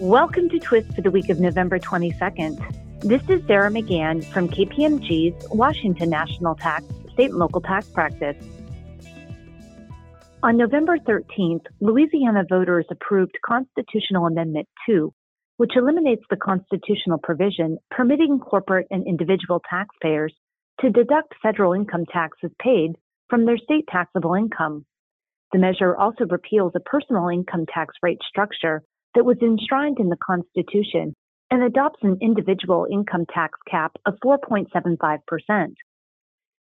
Welcome to Twist for the week of November 22nd. This is Sarah McGann from KPMG's Washington National Tax State and Local Tax Practice. On November 13th, Louisiana voters approved Constitutional Amendment 2, which eliminates the constitutional provision permitting corporate and individual taxpayers to deduct federal income taxes paid from their state taxable income. The measure also repeals a personal income tax rate structure that was enshrined in the Constitution and adopts an individual income tax cap of 4.75%.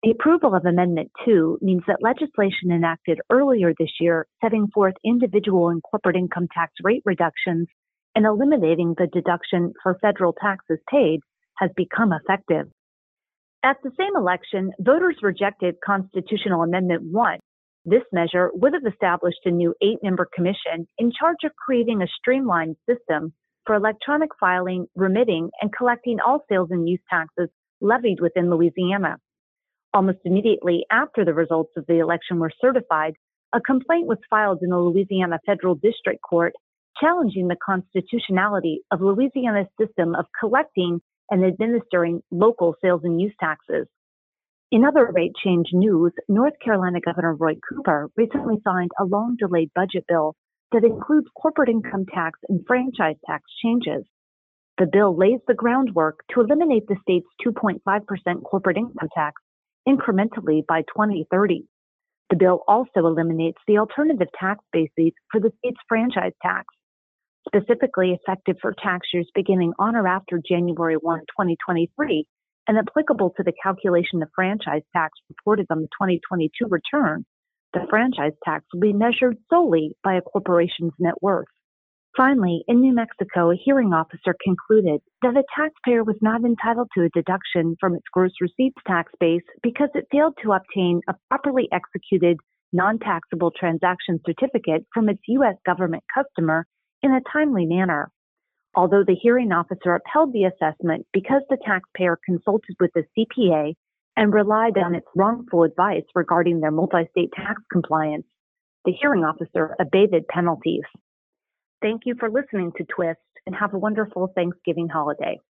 The approval of Amendment 2 means that legislation enacted earlier this year setting forth individual and corporate income tax rate reductions and eliminating the deduction for federal taxes paid has become effective. At the same election, voters rejected Constitutional Amendment 1, this measure would have established a new eight member commission in charge of creating a streamlined system for electronic filing, remitting, and collecting all sales and use taxes levied within Louisiana. Almost immediately after the results of the election were certified, a complaint was filed in the Louisiana Federal District Court challenging the constitutionality of Louisiana's system of collecting and administering local sales and use taxes. In other rate change news, North Carolina Governor Roy Cooper recently signed a long delayed budget bill that includes corporate income tax and franchise tax changes. The bill lays the groundwork to eliminate the state's 2.5% corporate income tax incrementally by 2030. The bill also eliminates the alternative tax bases for the state's franchise tax, specifically effective for tax years beginning on or after January 1, 2023 and applicable to the calculation of franchise tax reported on the 2022 return, the franchise tax will be measured solely by a corporation's net worth. Finally, in New Mexico, a hearing officer concluded that a taxpayer was not entitled to a deduction from its gross receipts tax base because it failed to obtain a properly executed non taxable transaction certificate from its U.S. government customer in a timely manner although the hearing officer upheld the assessment because the taxpayer consulted with the CPA and relied on its wrongful advice regarding their multi state tax compliance, the hearing officer abated penalties. Thank you for listening to Twist and have a wonderful Thanksgiving holiday.